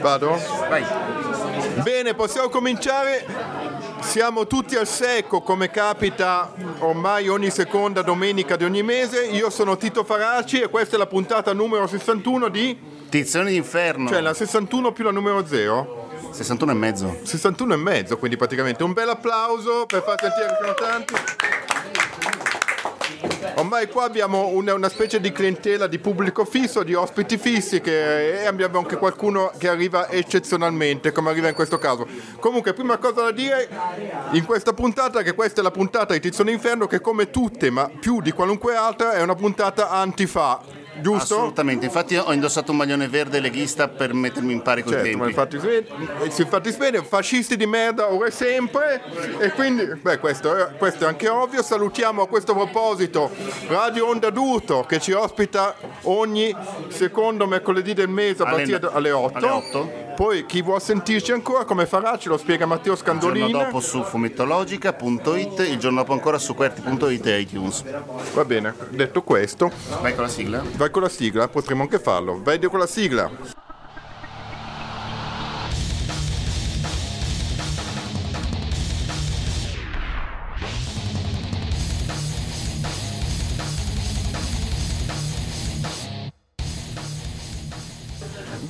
Vado? Vai. Bene, possiamo cominciare. Siamo tutti al secco, come capita ormai ogni seconda domenica di ogni mese. Io sono Tito Faraci e questa è la puntata numero 61 di... Tizione d'inferno. Cioè la 61 più la numero 0. 61 e mezzo. 61 e mezzo, quindi praticamente un bel applauso per far sentire che sono tanti. Ormai qua abbiamo una, una, specie di clientela di pubblico fisso, di ospiti fissi che, e abbiamo anche qualcuno che arriva eccezionalmente, come arriva in questo caso. Comunque, prima cosa da dire in questa puntata, che questa è la puntata di Tizione Inferno, che come tutte, ma più di qualunque altra, è una puntata antifa giusto? Assolutamente, infatti ho indossato un maglione verde leghista per mettermi in pari con certo, i tempi. Infatti, si infatti svede, fascisti di merda ora e sempre e quindi, beh questo è, questo è, anche ovvio, salutiamo a questo proposito Radio Onda d'Urto che ci ospita ogni secondo mercoledì del mese a partire alle, alle 8. Alle 8 poi chi vuole sentirci ancora come farà ce lo spiega Matteo Scandolini. Il giorno dopo su fumettologica.it, il giorno dopo ancora su QWERTY.it e iTunes. Va bene, detto questo. Vai con la sigla? Vai con la sigla, potremmo anche farlo. Vai con la sigla.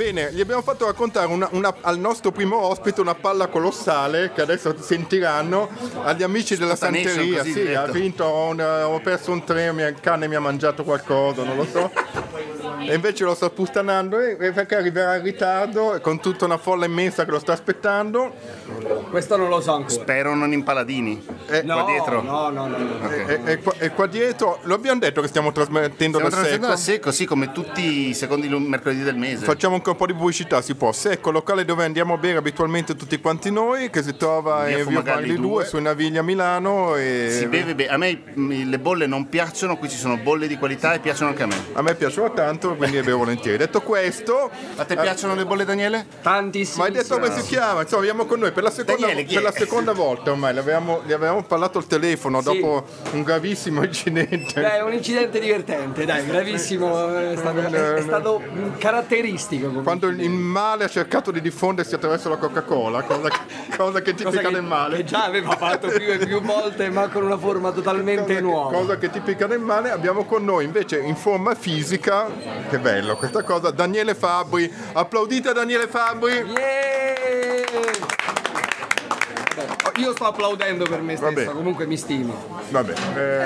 Bene, gli abbiamo fatto raccontare una, una, al nostro primo ospite una palla colossale che adesso sentiranno agli amici della Santeria. Sì, ha vinto, ho, ho perso un treno, il cane mi ha mangiato qualcosa, non lo so. E invece lo sto spustanando perché arriverà in ritardo con tutta una folla immensa che lo sta aspettando. Questo non lo so ancora. Spero non in paladini. Eh, no, qua dietro. No, no, no. no. Okay. E, e, qua, e, qua, dietro lo abbiamo detto che stiamo trasmettendo stiamo da trasmettendo da secco, sì, come tutti i secondi mercoledì del mese. Facciamo anche un po' di pubblicità, si può. Secco, locale dove andiamo a bere abitualmente tutti quanti noi, che si trova Via in Via Magli 2 su Naviglia Milano. E... Si beve bene. A me le bolle non piacciono, qui ci sono bolle di qualità e piacciono anche a me. A me piacciono tanto, quindi bevo volentieri. Detto questo, a te piacciono le bolle Daniele? Tantissimo. Ma hai detto come si chiama? Insomma, abbiamo con noi per la seconda, Daniele, per la seconda volta ormai, le avevamo, le avevamo parlato al telefono Sì. dopo un gravissimo incidente. Beh, è un incidente divertente, dai, gravissimo, è stato, è- stato caratteristico. Quando il male ha cercato di diffondersi attraverso la Coca-Cola, cosa che, cosa che è Cosa tipica che, del male. che già aveva fatto più e più volte, ma con una forma totalmente Cosa che, nuova. cosa che tipica del male abbiamo con noi invece in forma fisica, che bello questa cosa, Daniele Fabri. Applaudite Daniele Fabri. Yeah! Io sto applaudendo per me stesso, Vabbè. comunque mi stimi. Vabbè, eh,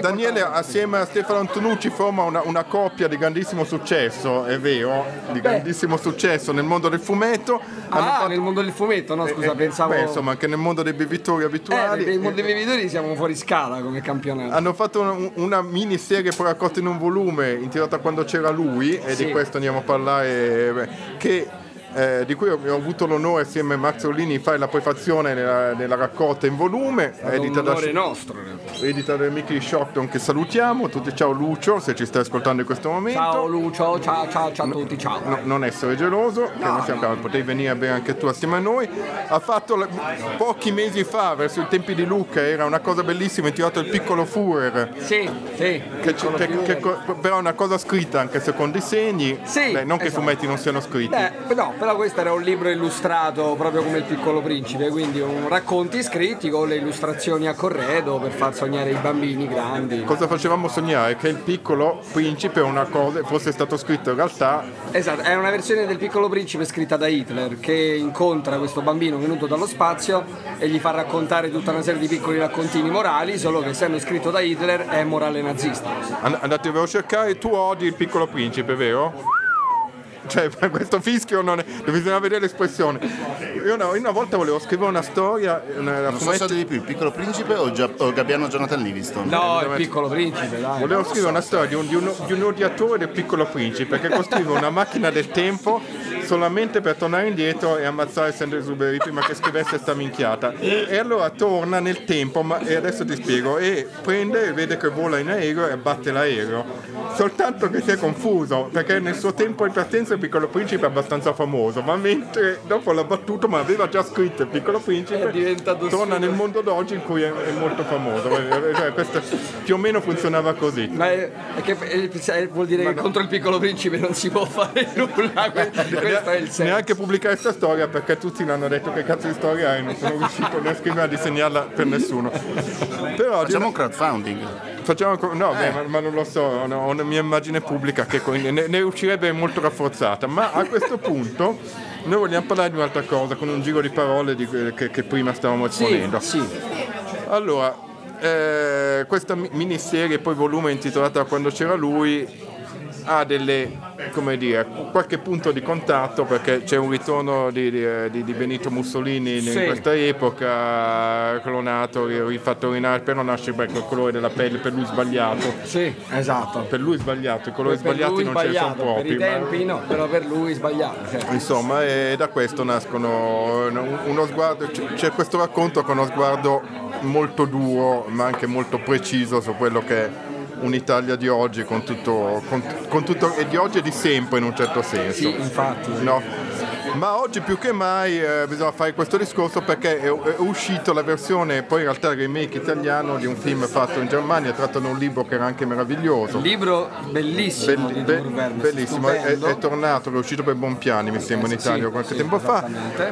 Daniele assieme a Stefano Antonucci forma una, una coppia di grandissimo successo, è vero, di grandissimo successo nel mondo del fumetto. Ah, fatto- nel mondo del fumetto, no scusa, eh, pensavo... beh, insomma, anche nel mondo dei bevitori eh, abituali. nel mondo dei bevitori siamo fuori scala come campionato. Hanno fatto una, una miniserie poi raccolta in un volume intitolata Quando c'era lui e Sì. di questo andiamo a parlare beh, che eh, di cui ho, avuto l'onore assieme a Max Orlini di fare la prefazione nella, nella raccolta in volume È un edita da, nostro. edita da Mickey Shockton che salutiamo tutti ciao Lucio se ci stai ascoltando in questo momento Ciao Lucio, ciao ciao ciao a tutti, ciao. No, non essere geloso, che non siamo capaci, potevi venire a bere anche tu assieme a noi. Ha fatto le- pochi mesi fa, verso i tempi di Luca, era una cosa bellissima intitolata Il piccolo Führer. Sì, sì. Che, piccolo che- che però è una cosa scritta anche se con disegni, Sì, Beh, non che i esatto. fumetti non siano scritti. Beh, no, però questo era un libro illustrato proprio come il piccolo principe, quindi un racconti scritti con le illustrazioni a corredo per far sognare i bambini grandi. Cosa facevamo sognare? Che il piccolo principe una cosa fosse stato scritto in realtà Esatto, è una versione del piccolo principe scritta da Hitler che incontra questo bambino venuto dallo spazio e gli fa raccontare tutta una serie di piccoli raccontini morali, solo che essendo scritto da Hitler è morale nazista. And- andatevelo a cercare, tu odi il piccolo principe, vero? Cioè, questo fischio non è. Bisogna vedere l'espressione. Io una, io una volta volevo scrivere una storia. Una, Non so fumetti- se di più, il piccolo principe o, Gia- o Gabbiano Jonathan Livingston? No, il piccolo principe, dai. Volevo scrivere una storia di un, di, un, di un odiatore del piccolo principe che costruiva una macchina del tempo solamente per tornare indietro e ammazzare Saint-Exupéry prima che scrivesse sta minchiata. E allora torna nel tempo, ma, e adesso ti spiego, e prende e vede che vola in aereo e abbatte l'aereo. Soltanto che si è confuso, perché nel suo tempo di partenza il Piccolo Principe è abbastanza famoso, ma mentre dopo l'ha battuto, ma aveva già scritto il Piccolo Principe, torna nel mondo d'oggi in cui è, è molto famoso. Cioè, questo, più o meno funzionava così. Ma è, è che, è, vuol dire ma che no. contro il Piccolo Principe non si può fare nulla. questo è il senso. Neanche pubblicare questa storia perché tutti mi hanno detto che cazzo di storia è, non sono riuscito né a scriverla né a disegnarla per nessuno. Però, Facciamo un crowdfunding. Facciamo, no, eh. beh, ma, ma, non lo so, ho una mia immagine pubblica che ne, ne uscirebbe molto rafforzata, ma a questo punto noi vogliamo parlare di un'altra cosa, con un giro di parole di, che, che, prima stavamo esponendo. Sì, sì. Allora, eh, questa miniserie, poi volume intitolata Quando c'era lui, ha delle, come dire, qualche punto di contatto perché c'è un ritorno di, di, di Benito Mussolini sì. in questa epoca, clonato, rifatto rinare, però nasce beh, il colore della pelle per lui sbagliato. Sì, esatto. Per lui sbagliato, i colori per sbagliati non ce ne sono proprio. Per i tempi ma... no, però per lui sbagliato. Certo. Insomma, e da questo nascono uno sguardo, c'è questo racconto con uno sguardo molto duro ma anche molto preciso su quello che è un'Italia di oggi con tutto, con, con tutto, e di oggi e di sempre in un certo senso. Sì, infatti. No? Ma oggi più che mai eh, bisogna fare questo discorso perché è, è uscito la versione, poi in realtà il remake italiano di un film fatto in Germania, tratto da un libro che era anche meraviglioso. Libro bellissimo. Belli, be, bellissimo, è, è, tornato, è uscito per Bonpiani mi sembra in Italia sì, qualche sì, tempo fa.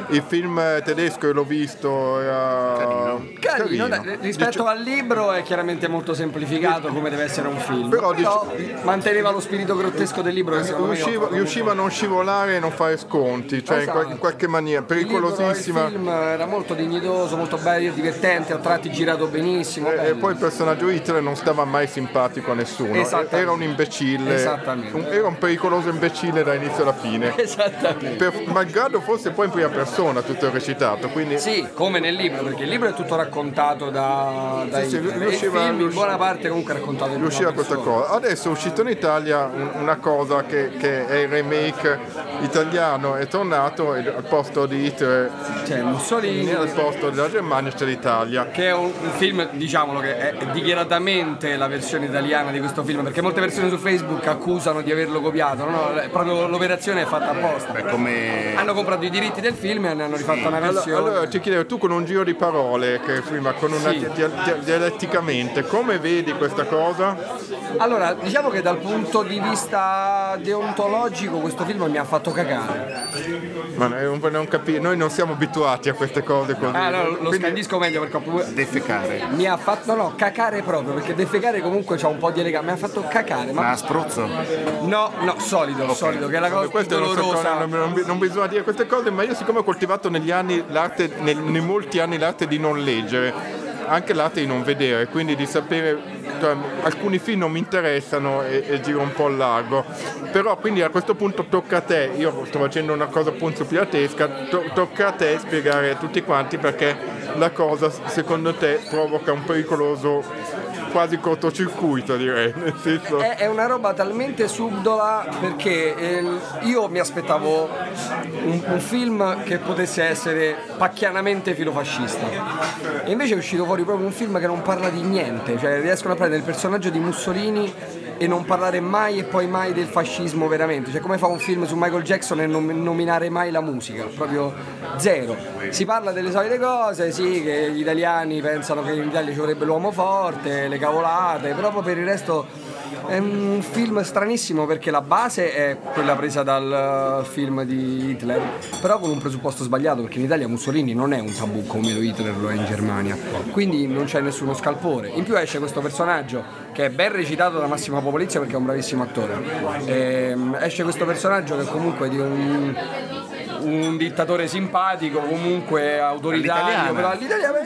Il film tedesco l'ho visto, era carino. carino. carino. Rispetto Dice... al libro è chiaramente molto semplificato come deve essere un film. Però, Però dice... manteneva lo spirito grottesco del libro. Riusciva, riusciva a non scivolare e non fare sconti. Cioè cioè esatto. in, qualche maniera pericolosissima. Il, film era molto dignitoso, molto bello, divertente, a tratti girato benissimo. E, e, poi il personaggio Hitler non stava mai simpatico a nessuno, era un imbecille, un, era un pericoloso imbecille da inizio alla fine. Esattamente. Per, malgrado fosse poi in prima persona tutto recitato. Quindi... Sì, come nel libro, perché il libro è tutto raccontato da, da sì, sì, riusciva, il film in buona parte comunque raccontato riusciva questa cosa. Adesso è uscito in Italia una cosa che, che è il remake italiano, è tornato Stato al posto di Hitler c'è Mussolini al posto della Germania c'è l'Italia che è un, film diciamolo che è dichiaratamente la versione italiana di questo film perché molte persone su Facebook accusano di averlo copiato no? proprio l'operazione è fatta apposta Beh, come... hanno comprato i diritti del film e ne hanno rifatto sì. una versione allora, allora ti chiedevo tu con un giro di parole che prima con una sì. di, di, dialetticamente come vedi questa cosa? allora diciamo che dal punto di vista deontologico questo film mi ha fatto cagare ma non, non capi- noi non siamo abituati a queste cose così. Ah, no, lo Quindi... scandisco meglio perché ho defecare. Mi ha fatto no, cacare proprio, perché defecare comunque c'ha un po' di eleganza. Mi ha fatto cacare. Ma, ma spruzzo? No, no, solido, okay. solido, che è la cosa più dolorosa. Non, non, non, bisogna dire queste cose, ma io siccome ho coltivato negli anni l'arte, nei, nei molti anni l'arte di non leggere anche l'arte di non vedere, quindi di sapere, cioè, alcuni film non mi interessano e, e, giro un po' al largo, però quindi a questo punto tocca a te, io sto facendo una cosa punzo pilatesca, to- tocca a te spiegare a tutti quanti perché la cosa secondo te provoca un pericoloso quasi cortocircuito direi. Senso... è, è, una roba talmente subdola perché eh, io mi aspettavo un, un, film che potesse essere pacchianamente filofascista e invece è uscito fuori proprio un film che non parla di niente, cioè riescono a prendere il personaggio di Mussolini e non parlare mai e poi mai del fascismo veramente, cioè come fa un film su Michael Jackson e non nominare mai la musica, proprio zero. Si parla delle solite cose, sì, che gli italiani pensano che in Italia ci vorrebbe l'uomo forte, le cavolate, però per il resto è un film stranissimo perché la base è quella presa dal film di Hitler, però con un presupposto sbagliato perché in Italia Mussolini non è un tabù come lo Hitler lo è in Germania, quindi non c'è nessuno scalpore. In più esce questo personaggio che è ben recitato da Massimo Popolizia perché è un bravissimo attore. E, ehm, esce questo personaggio che comunque di un un dittatore simpatico, comunque autoritario, però all'italiano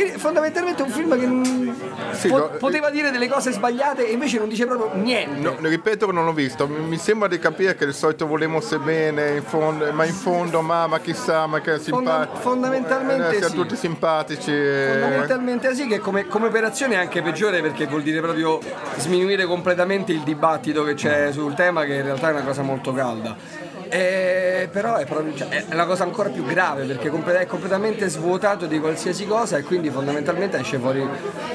quindi fondamentalmente è un film che sì, po- no, poteva dire delle cose sbagliate e invece non dice proprio niente. No, ripeto che non l'ho visto, mi sembra di capire che il solito volemo se bene, in fondo, ma in fondo ma, ma chissà, ma che è simpatico. fondamentalmente eh, siamo sì. tutti simpatici. Fondamentalmente sì, che come, come, operazione è anche peggiore perché vuol dire proprio sminuire completamente il dibattito che c'è sul tema che in realtà è una cosa molto calda. Eh, però è, proprio, cioè, è la cosa ancora più grave perché è completamente svuotato di qualsiasi cosa e quindi fondamentalmente esce fuori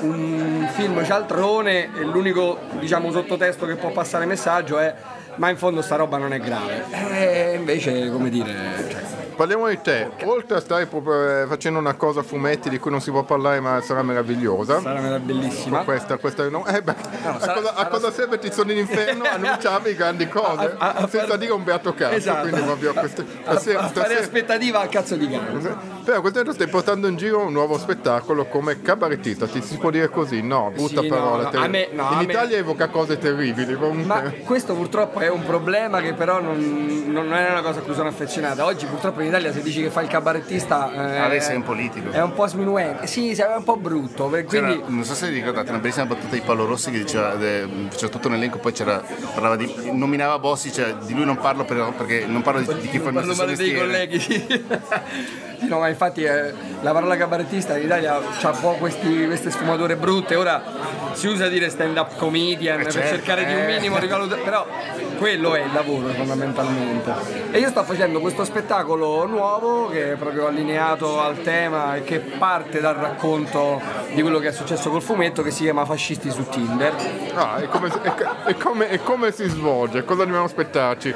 un film cialtrone e l'unico diciamo, sottotesto che può passare messaggio è ma in fondo sta roba non è grave. E invece, come dire... Cioè, Parliamo di te, oltre a stare proprio, facendo una cosa a fumetti di cui non si può parlare ma sarà meravigliosa. Sarà bellissima. Questa, questa no, eh beh, no, a, sarà, cosa, sarà... a cosa serve ti sono in inferno annunciavi grandi cose a, a, senza dire un beato cazzo. Esatto. Quindi proprio queste, stasera, a, fare aspettativa al cazzo di cane. Però questa volta stai portando in giro un nuovo spettacolo come cabarettista, ti si può dire così? No, brutta sì, parola. No, me, in Italia me... evoca cose terribili. Comunque. Ma questo purtroppo è un problema che però non, non è una cosa a cui sono affezionata. Oggi purtroppo in Italia se dici che fai il cabarettista eh, ah, sei un politico. è un po' sminuente. Sì, è un po' brutto quindi... non so se ricordate una bellissima battuta di Paolo Rossi che diceva faceva tutto un elenco poi c'era parlava di nominava Bossi cioè di lui non parlo per, perché non parlo di, di chi fa il stesso mestiere dei colleghi. No ma infatti eh, la parola cabarettista in Italia ha un po' questi, queste sfumature brutte. Ora si usa dire stand up comedian eh per certo, cercare di un eh. minimo rivalutare però quello è il lavoro fondamentalmente. E io sto facendo questo spettacolo nuovo che è proprio allineato al tema e che parte dal racconto di quello che è successo col fumetto che si chiama Fascisti su Tinder ah, e come, e, e come, e come si svolge? cosa dobbiamo aspettarci?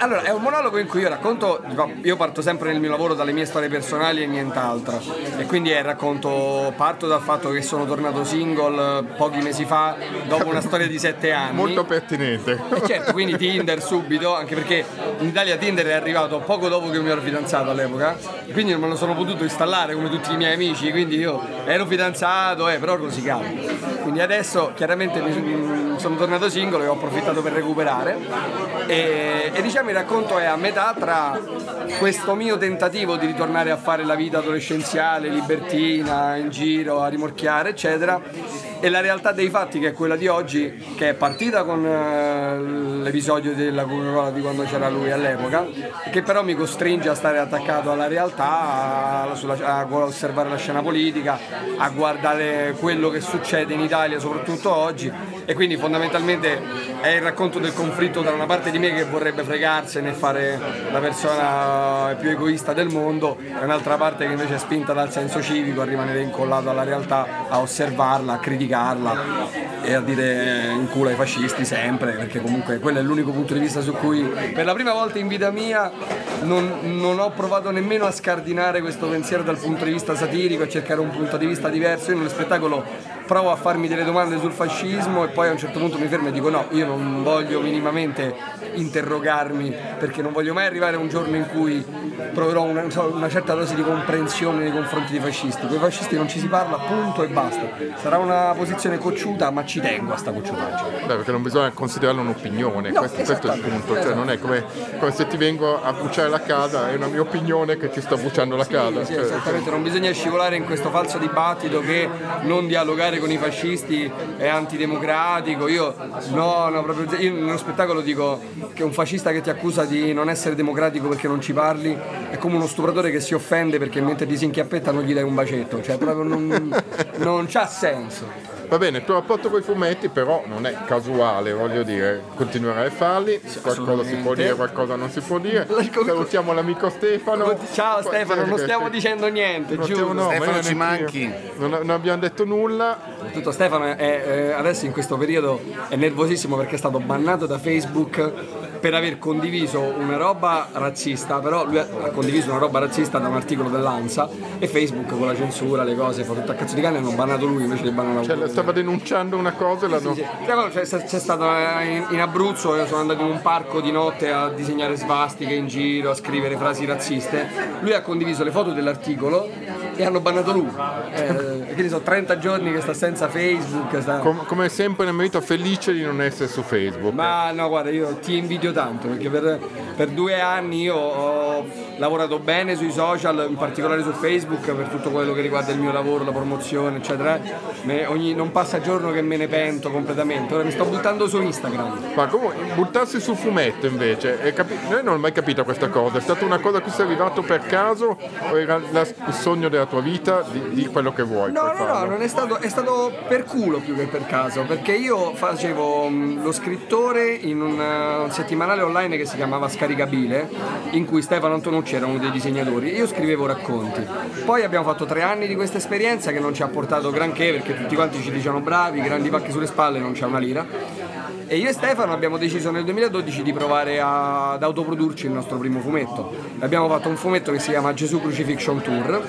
Allora, è un monologo in cui io racconto, io parto sempre nel mio lavoro dalle mie storie personali e nient'altro. E quindi è racconto, parto dal fatto che sono tornato single pochi mesi fa, dopo una storia di sette anni. Molto pertinente. E certo, quindi Tinder subito, anche perché in Italia Tinder è arrivato poco dopo che mi ero fidanzato all'epoca, quindi non me lo sono potuto installare come tutti i miei amici, quindi io ero fidanzato, eh, però rosicavo. Quindi adesso chiaramente mi, sono tornato single e ho approfittato per recuperare. E, e diciamo il racconto è a metà tra questo mio tentativo di ritornare a fare la vita adolescenziale, libertina, in giro, a rimorchiare, eccetera, e la realtà dei fatti che è quella di oggi, che è partita con uh, l'episodio della Coca-Cola di quando c'era lui all'epoca, che però mi costringe a stare attaccato alla realtà, a, sulla, a osservare la scena politica, a guardare quello che succede in Italia, soprattutto oggi, e quindi fondamentalmente è il racconto del conflitto tra una parte di me che vorrebbe fregarsene e fare la persona più egoista del mondo e un'altra parte che invece è spinta dal senso civico a rimanere incollato alla realtà, a osservarla, a criticare criticarla e a dire in culo ai fascisti sempre, perché comunque quello è l'unico punto di vista su cui per la prima volta in vita mia non, non ho provato nemmeno a scardinare questo pensiero dal punto di vista satirico, a cercare un punto di vista diverso. Io nello spettacolo provo a farmi delle domande sul fascismo e poi a un certo punto mi fermo e dico no, io non voglio minimamente interrogarmi perché non voglio mai arrivare a un giorno in cui proverò una, una certa dose di comprensione nei confronti dei fascisti. Con i fascisti non ci si parla, punto e basta. Sarà una posizione cocciuta, ma ci tengo a sta cocciutaggine. Beh, perché non bisogna considerarla un'opinione, no, questo, questo, è il punto, cioè non è come, come, se ti vengo a bruciare la casa, è una mia opinione che ti sta bruciando la sì, casa. Sì, cioè, esattamente, non bisogna scivolare in questo falso dibattito che non dialogare con i fascisti è antidemocratico. Io no, no, proprio io nello spettacolo dico che un fascista che ti accusa di non essere democratico perché non ci parli è come uno stupratore che si offende perché mentre ti si inchiappetta non gli dai un bacetto, cioè proprio non, non c'ha senso. Va bene, il tuo rapporto con i fumetti però non è casuale, voglio dire, continuerai a farli, qualcosa si può dire, qualcosa non si può dire. Salutiamo l'amico Stefano. Ciao Stefano, non stiamo dicendo niente, giù. No, Stefano ci manchi. Non, non, abbiamo detto nulla. Tutto Stefano è, eh, adesso in questo periodo è nervosissimo perché è stato bannato da Facebook per aver condiviso una roba razzista, però lui ha condiviso una roba razzista da un articolo dell'ANSA e Facebook con la censura, le cose, fa tutto a cazzo di cane hanno bannato lui invece di bannare cioè, stava denunciando una cosa e l'hanno... Sì, sì. C'è, c'è stato in, in Abruzzo, sono andato in un parco di notte a disegnare svastiche in giro, a scrivere frasi razziste, lui ha condiviso le foto dell'articolo e hanno bannato lui. Eh, quindi sono 30 giorni che sta senza Facebook. Sta... Com- come sempre nel merito felice di non essere su Facebook. Ma no, guarda, io ti invidio tanto perché per, per due anni io ho lavorato bene sui social, in particolare su Facebook, per tutto quello che riguarda il mio lavoro, la promozione, eccetera. Ogni, non passa giorno che me ne pento completamente. Ora mi sto buttando su Instagram. Ma come buttarsi sul fumetto invece? Capi- Noi non ho mai capito questa cosa. È stata una cosa a cui sei arrivato per caso o era la, il sogno della tua vita, di, di quello che vuoi. No, no, no, farlo. non è stato, è stato per culo più che per caso, perché io facevo mh, lo scrittore in un, eh, un settimanale online che si chiamava Scaricabile, in cui Stefano Antonucci era uno dei disegnatori, io scrivevo racconti. Poi abbiamo fatto tre anni di questa esperienza che non ci ha portato granché, perché tutti quanti ci dicevano bravi, grandi pacchi sulle spalle, non c'è una lira. E io e Stefano abbiamo deciso nel 2012 di provare a- ad autoprodurci il nostro primo fumetto. Abbiamo fatto un fumetto che si chiama Gesù Crucifixion Tour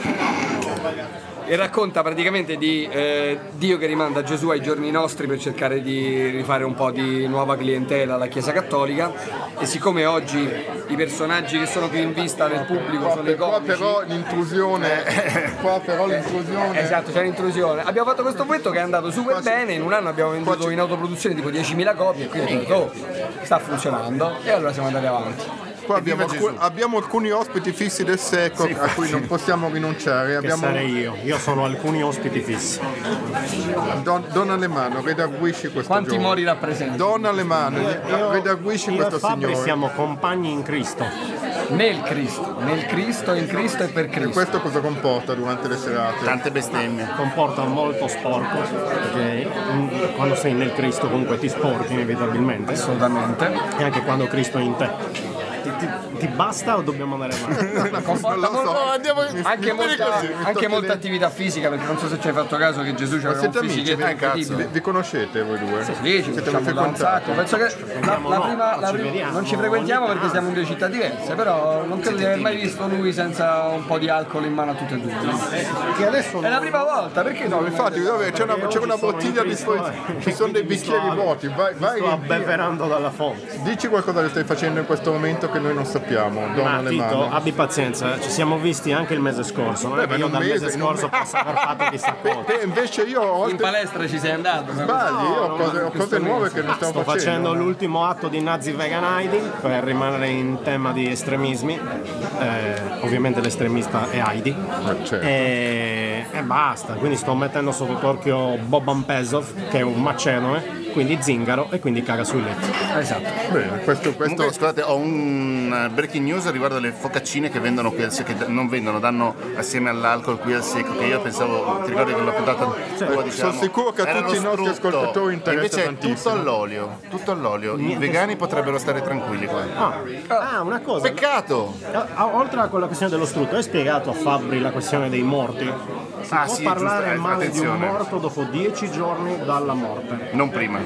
e racconta praticamente di eh, Dio che rimanda Gesù ai giorni nostri per cercare di rifare un po' di nuova clientela alla Chiesa Cattolica e siccome oggi i personaggi che sono più in vista del pubblico Qua, sono i qua comici però l'intrusione, qua però l'intrusione. Esatto, c'è l'intrusione. Abbiamo fatto questo fumetto che è andato super Qua bene, in un anno abbiamo venduto qua in autoproduzione tipo 10.000 copie e quindi ho detto, oh, sta funzionando e allora siamo andati avanti. Qua abbiamo, alcun- abbiamo alcuni ospiti fissi del secco a cui non possiamo rinunciare. Che Abbiamo sarei io. Io sono alcuni ospiti fissi. Don, Don Alemano, redarguisci questo Quanti giorno. mori rappresenta? Don Alemano, redarguisci io questo e Fabri signore. siamo compagni in Cristo. Nel Cristo, nel Cristo, in Cristo e per Cristo. Questo cosa comporta durante le serate? Tante bestemmie. Comporta molto sporco, perché mm, quando sei nel Cristo comunque ti sporchi inevitabilmente. Assolutamente. E anche quando Cristo è in te. Ti, ti- basta o dobbiamo andare avanti? Comporta Non lo so. andiamo anche, molta, così, mi anche molta attività fisica perché non so se ci hai fatto caso che Gesù c'aveva un fisichetto Eh, incredibile. Vi, vi conoscete voi due? Sì, ci siete conosciamo da un sacco. Penso che la, la no, prima, la ci prima- non ci frequentiamo perché siamo in due città diverse, però non credo di aver mai visto lui senza un po' di alcol in mano a tutte e due. Che adesso È la prima volta, perché no? Infatti, c'è una, c'è una bottiglia di disposizione, ci sono dei bicchieri vuoti, vai, vai sto abbeverando dalla fonte. dici qualcosa che stai facendo in questo momento che noi non sappiamo, Don Ma Tito, abbi pazienza, ci siamo visti anche il mese scorso. Non Beh, è che ma io in un dal mese mese, scorso mese. posso aver fatto chissà cosa. Beh, invece io ho In palestra ci sei andato. sbagli, io ho cose, ho cose nuove che non stiamo Sto facendo. facendo l'ultimo atto di Nazi Vegan Heidi per rimanere in tema di estremismi. Eh, ovviamente l'estremista è Heidi. certo. E, e basta, quindi sto mettendo sotto torchio Boban Pesov, che è un macenoe, quindi zingaro e quindi caga sui letti. Esatto. Bene, questo, questo Comunque, scusate, ho un eh, breaking news riguardo alle focaccine che vendono qui al secco, che non vendono, danno assieme all'alcol qui al secco, che io pensavo, ti ricordi che l'ho puntata tua, diciamo, sono sicuro che a tutti i nostri ascoltatori interessa Invece tantissimo. tutto all'olio, tutto all'olio. I vegani potrebbero stare tranquilli qua. Ah, ah, una cosa. Peccato! Ah, Oltre a quella questione dello strutto, hai spiegato a Fabri la questione dei morti? Si Ah, può sì, parlare giusto, male di un attenzione. morto dopo dieci giorni dalla morte. Non prima.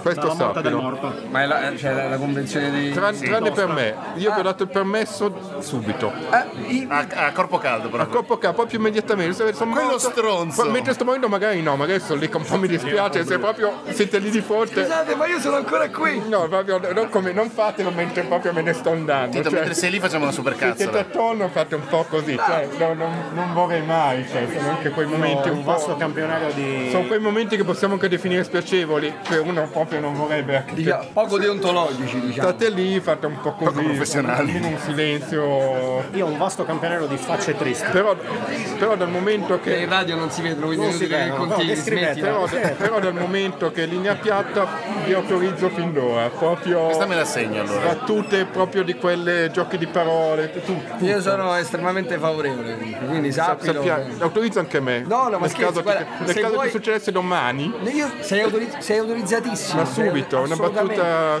Questo del sappilo. morto. Ma è la, cioè, la, la convenzione di... Tran- tranne per me, io vi ho dato il permesso subito. Eh, i- A, a corpo caldo A proprio. corpo capo, proprio immediatamente. Se sono Quello morto- stronzo. Mentre sto morendo magari no, magari sono lì che un po' mi dispiace, se proprio siete lì di fronte. Scusate, ma io sono ancora qui. No, proprio non, come, non fatelo mentre proprio me ne sto andando. Tito, cioè, mentre sei lì facciamo una super siete cazzola. attorno fate un po' così, cioè, no, non, non vorrei mai, cioè, sono anche quei momenti un un vasto po'. campionario di Sono quei momenti che possiamo anche definire spiacevoli, che uno proprio non vorrebbe. Diciamo, poco deontologici, diciamo. State lì, fate un po' così, professionali. in un silenzio. Io ho un vasto campionario di facce tristi. Però, però dal momento Che che in radio non si vedono, quindi Non si che vedono, no, continui, smettila. Però, però dal momento che è linea piatta vi autorizzo fin d'ora, proprio Questa me la segno allora. battute proprio di quelle giochi di parole, tutto. Io sono estremamente favorevole, quindi sappilo. Sappia- autorizzo anche me. No, no, ma nel scherzi, caso, guarda, che, nel se caso vuoi- che succedesse domani, Io sei, autorizz- sei autorizzatissimo. Ma subito, una battuta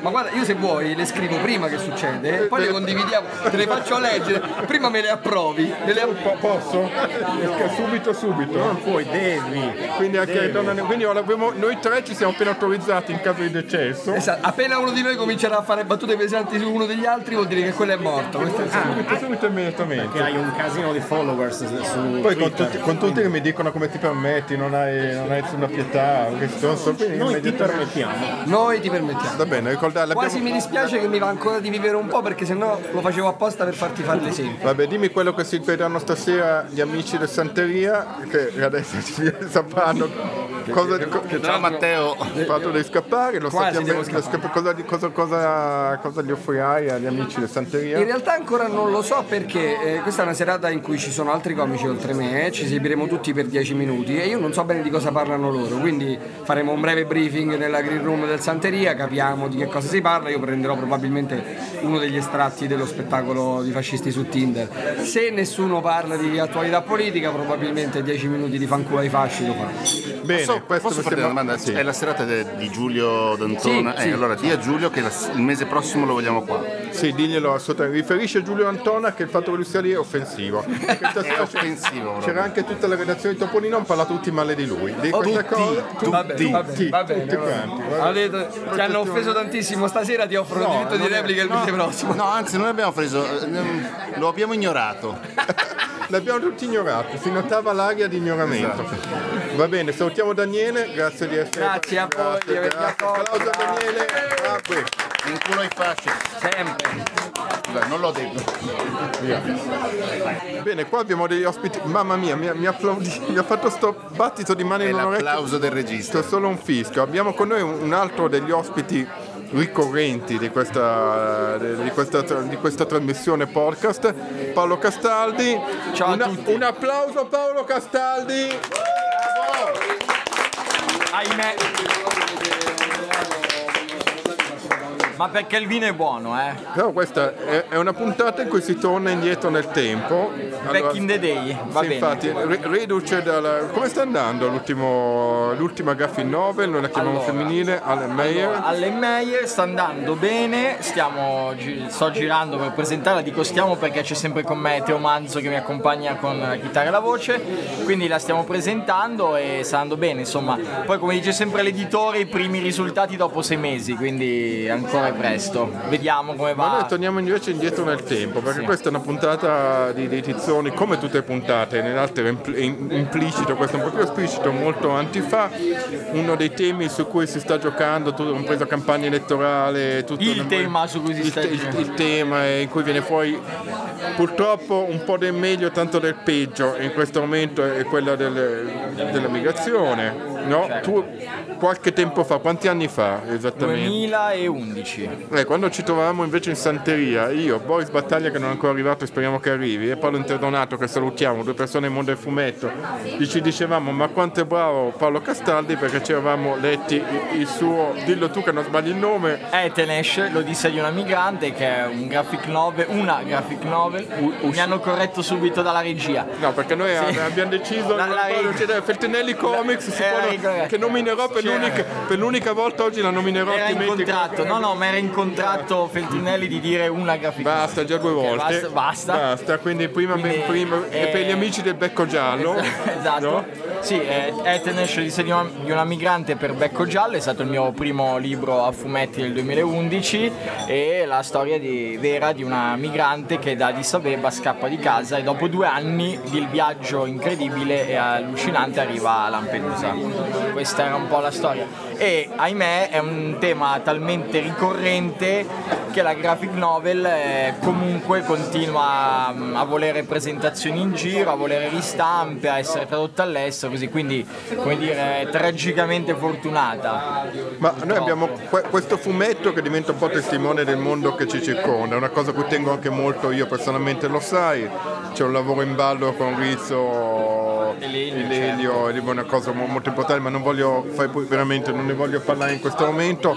ma guarda, io se vuoi le scrivo prima che succede, poi le condividiamo, te le faccio leggere, prima me le approvi, me le Po- posso? Perché subito, subito. Non puoi, devi. Quindi, anche, non- quindi noi tre ci siamo appena autorizzati in caso di decesso. Esatto, appena uno di noi comincerà a fare battute pesanti su uno degli altri vuol dire che quello è morto. Questo è segno. Subito, subito immediatamente. Che hai un casino di followers su Poi con Twitter. tutti, con tutti che mi dicono come ti permetti, non hai, non hai nessuna pietà, stronzo, quindi Noi ti permettiamo. Noi ti permettiamo. Va bene, ricordate, Quasi mi dispiace che mi va ancora di vivere un po' perché sennò lo facevo apposta per farti fare l'esempio. Vabbè, dimmi quello che si vedranno stasera gli amici del Santeria, che adesso ci sapranno cosa, co- Ciao Matteo. il fatto di scappare, lo sappiamo cosa, cosa, cosa, cosa gli offrirai agli amici del Santeria? In realtà ancora non lo so perché eh, questa è una serata in cui ci sono altri comici oltre me, eh, ci esibiremo tutti per 10 minuti e io non so bene di cosa parlano loro, quindi faremo un breve briefing briefing nella green room del Santeria, capiamo di che cosa si parla, io prenderò probabilmente uno degli estratti dello spettacolo di fascisti su Tinder. Se nessuno parla di attualità politica, probabilmente 10 minuti di fanculo ai fasci lo farò. Bene, Posso, questo posso sembra- una domanda? sì. È la serata de- di Giulio D'Antona? Sì, eh, sì. allora di a Giulio che la- il mese prossimo lo vogliamo qua. Sì, diglielo assolutamente. Riferisce Giulio Antona che il fatto che lui sia lì è offensivo. Sera offensivo, proprio. C'era anche tutta la redazione di Topolino, hanno parlato tutti male di lui. Di questa tutti, cosa, tutti. Va bene, va bene, tutti, va bene, tutti va bene. quanti. detto, ti hanno offeso tantissimo stasera, ti offrono No, il diritto di è- replica il mese prossimo. No, anzi, non abbiamo preso, eh, lo abbiamo ignorato. L'abbiamo tutti ignorato, si notava l'aria di ignoramento. Va bene, salutiamo Daniele, grazie di essere Grazie a voi grazie. Applauso a Daniele. Qui. In culo ai fasci. Sempre. Scusa, non l'ho detto. Bene, qua abbiamo degli ospiti. Mamma mia, mi ha, mi ha applaudi- mi ha fatto sto battito di mani È in un orecchio. l'applauso del regista. C'è solo un fischio. Abbiamo con noi un altro degli ospiti ricorrenti di questa, di questa, di questa trasmissione podcast, Paolo Castaldi. Ciao a Una- tutti. Un applauso a Paolo Castaldi. Ahimè. Ma perché il vino è buono, eh? Però questa è, è una puntata in cui si torna indietro nel tempo. Back in the day, va sì, bene. infatti, re- reduce dalla... Come sta andando l'ultimo, l'ultima graphic novel? Noi la chiamiamo Allora, femminile, Allen Meyer. Alle Meyer sta andando bene, stiamo, sto girando per presentarla, dico stiamo perché c'è sempre con me Teo Manzo che mi accompagna con la chitarra e la voce, quindi la stiamo presentando e sta andando bene, insomma. Poi come dice sempre l'editore, i primi risultati dopo sei mesi, quindi ancora è presto. Vediamo come Ma noi va. torniamo invece indietro nel tempo, perché questa è una puntata di, di Tizzoni, come tutte le puntate, nell'altro in- implicito, questo è un po' più esplicito, molto anni fa, uno dei temi su cui si sta giocando, compreso campagna elettorale, tutto Il tema su cui si il, sta il- giocando. il tema è in cui viene fuori purtroppo un po' del meglio, tanto del peggio, in questo momento è quella del- della migrazione. No? Tu qualche tempo fa, quanti anni fa esattamente? 2011. Eh, quando ci trovavamo invece in Santeria, io, Boris Battaglia che non è ancora arrivato e speriamo che arrivi, e Paolo Interdonato che salutiamo, due persone del mondo del fumetto, gli ci dicevamo ma quanto è bravo Paolo Castaldi perché ci eravamo letti il, suo, dillo tu che non sbagli il nome, Etenesh, l'Odissea di una migrante, che è un graphic novel, una graphic novel. Mi hanno corretto subito dalla regia. no perché noi Sì. abbiamo deciso La- la c'era Feltrinelli Comics si era può- che nominerò per, C'era- l'unica, per l'unica volta oggi la nominerò Era in contratto, no no, ma era in contratto Feltrinelli di dire una novel. Basta, già due volte. basta, basta. Basta, quindi prima, Quindi, prima- e per gli eh, amici del becco giallo. Esatto. no? Sì, eh, Etenesh, l'Odissea di una, di una migrante per Becco Giallo, è stato il mio primo libro a fumetti del 2011 e la storia di- vera di una migrante che da Addis Abeba scappa di casa e dopo due anni di viaggio incredibile e allucinante arriva a Lampedusa. Questa era un po' la storia. E ahimè è un tema talmente ricorrente che la graphic novel eh, comunque continua a, a volere presentazioni in giro, a volere ristampe, a essere tradotta all'estero, così quindi come dire tragicamente fortunata. Ma noi abbiamo que- questo fumetto che diventa un po' testimone del mondo che ci circonda, è una cosa a cui tengo anche molto io personalmente, lo sai, c'è un lavoro in ballo con Rizzo Elelio, Elelio, è una cosa mo- molto importante, ma non voglio veramente, non ne voglio parlare in questo momento.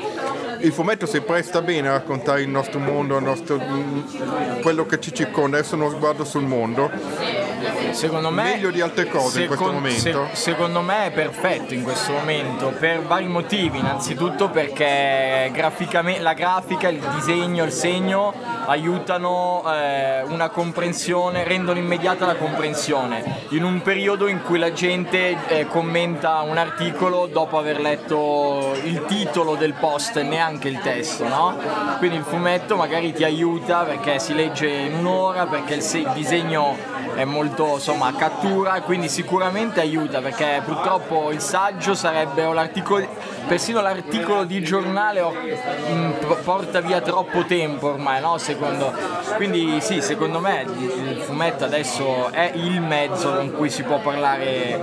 Il fumetto si presta bene a raccontare il nostro mondo, il nostro- mm, quello che ci circonda, adesso uno sguardo sul mondo. Secondo me Meglio di altre cose in questo momento? secondo me è perfetto in questo momento per vari motivi. Innanzitutto perché la grafica, il disegno, il segno aiutano eh, una comprensione, rendono immediata la comprensione. In un periodo in cui la gente eh, commenta un articolo dopo aver letto il titolo del post e neanche il testo, no? Quindi il fumetto magari ti aiuta perché si legge in un'ora, perché il, se- il disegno è molto insomma cattura quindi sicuramente aiuta perché purtroppo il saggio sarebbe o l'articolo persino l'articolo di giornale o- mm, p- porta via troppo tempo ormai no? se secondo. Quindi sì, secondo me il fumetto adesso è il mezzo con cui si può parlare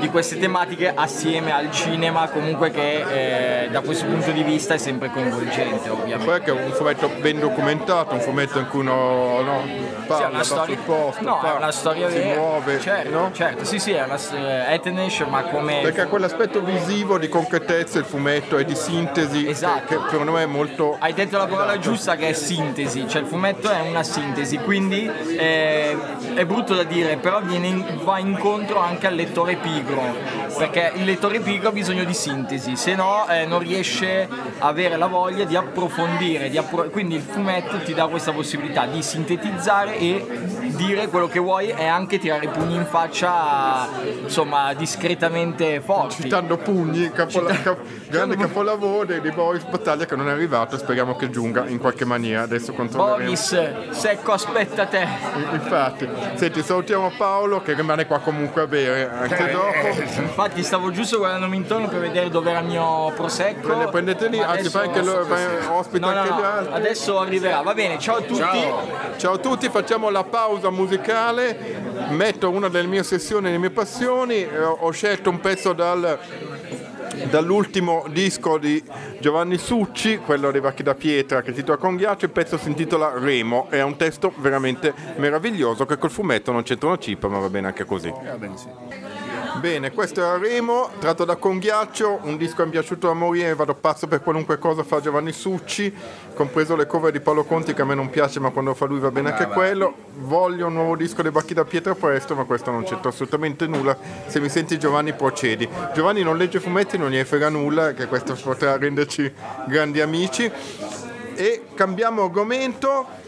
di queste tematiche assieme al cinema, comunque che eh, da questo punto di vista è sempre coinvolgente, ovviamente. Poi è che è un fumetto ben documentato, un fumetto in cui uno no, parla, sì, una storia, no, parla, storia si vera. muove, certo, no? certo, sì, sì, è una eh, Etenesh, ma come Perché ha quell'aspetto visivo di concretezza il fumetto e di sintesi Esatto. che, che secondo me è molto Hai detto la parola giusta che è sintesi, cioè il fumetto è una sintesi, quindi eh, è brutto da dire, però viene va incontro anche al lettore pigro, perché il lettore pigro ha bisogno di sintesi, se no eh, non riesce a avere la voglia di approfondire, di appro- quindi il fumetto ti dà questa possibilità di sintetizzare e dire quello che vuoi e anche tirare i pugni in faccia insomma discretamente forti. citando pugni, capola- cap- grande capolavoro di Boris Battaglia che non è arrivato, speriamo che giunga in qualche maniera, adesso controlleremo. Boris, secco aspetta te. Infatti, senti, salutiamo Paolo che rimane qua comunque a bere anche dopo. Infatti stavo giusto guardandomi intorno per vedere dove era il mio prosecco. Prende- prendete lì, anzi adesso- fai anche lo- fai- ospita No, no, anche no, gli altri. Adesso arriverà. Va bene, ciao a tutti. Ciao a tutti, facciamo la pausa musicale, metto una delle mie ossessioni, delle mie passioni, eh, ho scelto un pezzo dal- dall'ultimo disco di Giovanni Succi, quello dei Vacchi da Pietra che si titola Con ghiaccio, il pezzo si intitola Remo, è un testo veramente meraviglioso che col fumetto non c'entra una cippa ma va bene anche così. Bene, questo era Remo, tratto da Conghiaccio, un disco che mi è piaciuto da morire, vado pazzo per qualunque cosa fa Giovanni Succi, compreso le cover di Paolo Conti che a me non piace ma quando fa lui va bene anche quello. Voglio un nuovo disco dei Bacchi da Pietra presto, ma questo non c'entra assolutamente nulla. Se mi senti Giovanni procedi. Giovanni non legge fumetti, non gliene frega nulla, che questo potrà renderci grandi amici. E cambiamo argomento.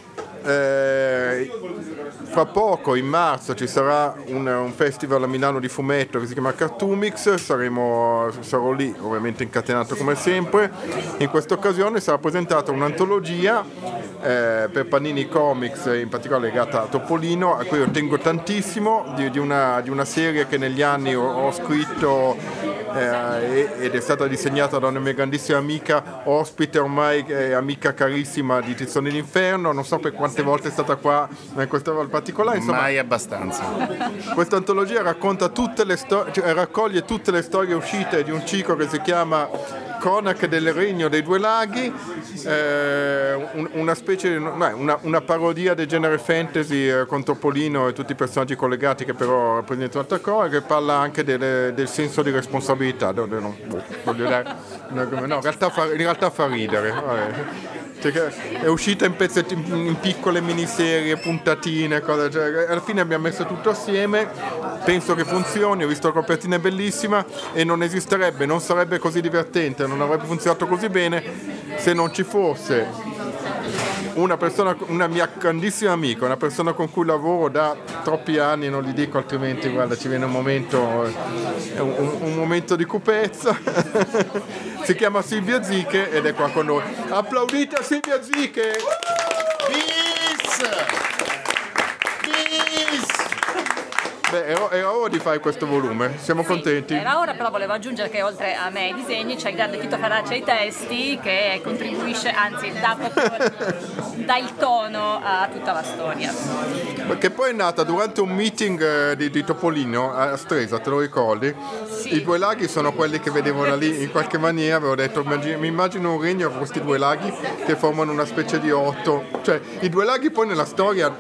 Eh, fra poco in marzo ci sarà un, un festival a Milano di fumetto che si chiama Cartoomix, saremo, sarò lì ovviamente incatenato come sempre. In questa occasione sarà presentata un'antologia eh, per Panini Comics, in particolare legata a Topolino, a cui io tengo tantissimo, di, di una, di una serie che negli anni ho, ho scritto eh, ed è stata disegnata da una mia grandissima amica, ospite ormai eh, amica carissima di Tizzoni d'Inferno, non so per quante volte è stata qua in questa particolare, insomma Mai abbastanza. questa antologia racconta tutte le storie, cioè, raccoglie tutte le storie uscite di un ciclo che si chiama Cronache del Regno dei Due Laghi, eh, un- una specie una, una parodia del genere fantasy eh, con Topolino e tutti i personaggi collegati che però rappresentano altra cosa, che parla anche delle- del senso di responsabilità. No, no, voglio dare- no, in, realtà fa, in realtà fa ridere. Cioè è uscita in pezzetti, in piccole miniserie, puntatine, cose, cioè, alla fine abbiamo messo tutto assieme, penso che funzioni, ho visto la copertina è bellissima e non esisterebbe, non sarebbe così divertente, non avrebbe funzionato così bene se non ci fosse una persona, una mia grandissima amica, una persona con cui lavoro da troppi anni, non gli dico altrimenti, guarda, ci viene un momento, eh, un, un- momento di cupezza. si chiama Silvia Ziche ed è qua con noi. Applaudite a Silvia Ziche! Bis! Beh, era, era ora di fare questo volume, siamo contenti? Era ora, però volevo aggiungere che oltre a me ai disegni c'è il grande Chito Ferraccia ai testi che contribuisce, anzi dà, proprio, dà il tono a tutta la storia. Perché poi è nata durante un meeting eh, di, di Topolino a Stresa, te lo ricordi? Sì. I due laghi sono quelli che vedevo da lì in qualche maniera, avevo detto mi immagino un regno con questi due laghi che formano una specie di otto. Cioè i due laghi poi nella storia,